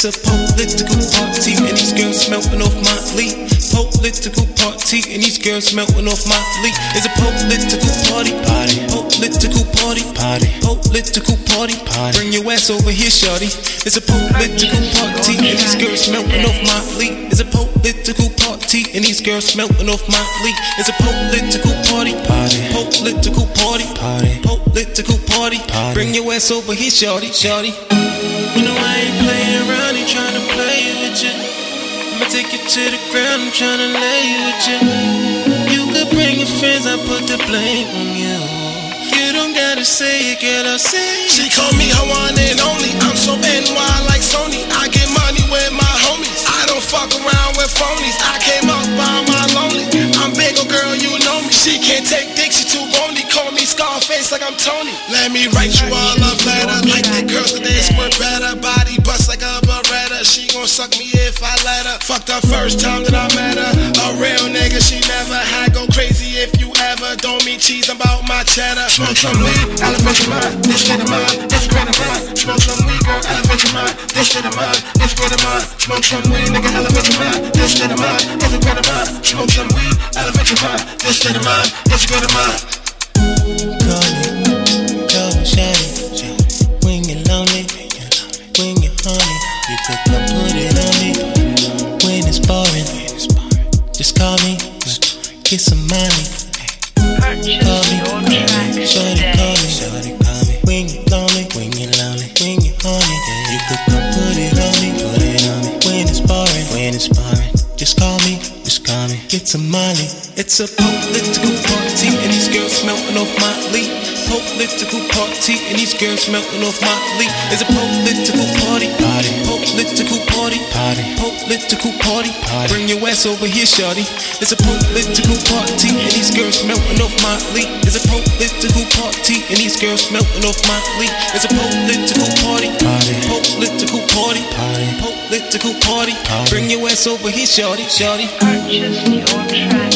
It's a political party, and these girls melting off my lead. Political party, and these girls melting off my lead. It's a political party, party. Political party, party. Political party, party. Bring your ass over here, shawty. It's a political party, and these girls melting off my lead. It's a political party, and these girls melting off my lead. It's a political party, party. Political party, party. Political party, party. Bring your ass over here, shawty, shawty. You know I ain't playing around take you to the ground, I'm trying to lay with you. You could bring your friends, I put the blame on you. You don't gotta say it, girl, I'll say it. She call me her one and only. I'm so NY like Sony. I get money with my homies. I don't fuck around with phonies. I came up by my lonely. I'm big, oh girl, you know me. She can't take dick, she too bony. Call me Scarface like I'm Tony. Let me write you all love gon' suck me if I let her. Fuck the first time that I met her. A real nigga she never had. Go crazy if you ever. Don't mean cheese, I'm about my cheddar. Smoke some weed, elevate your mind. This shit of mind, this great of mine. Smoke some weed, girl, elevate your mind. This shit of mind, this great of mine. Smoke some weed, nigga, elevate your mind. This shit of mind, this great of mine. Smoke some weed, elevate your mind. This shit of mind, this great of mine. Call me, call me. Just call me, get some money. Purchase Call me, shorty call me, shorty call me. When you're lonely, when you're lonely, when you're horny, yeah, you could come put it on me, put it on me. When it's boring, when it's boring, just call me, just call me, get some money. It's a political party, and these girls melting off my lead. Political party, and these girls melting off my lead. It's a political party, party, political party, party, political party, party. Bring your ass over here, shorty. It's a political party, and these girls melting off my lead. It's a political party, and these girls melting off my lead. It's a political party, party, political party, party, political party, party. Bring your ass over here, shorty, shorty. Purchase your tracks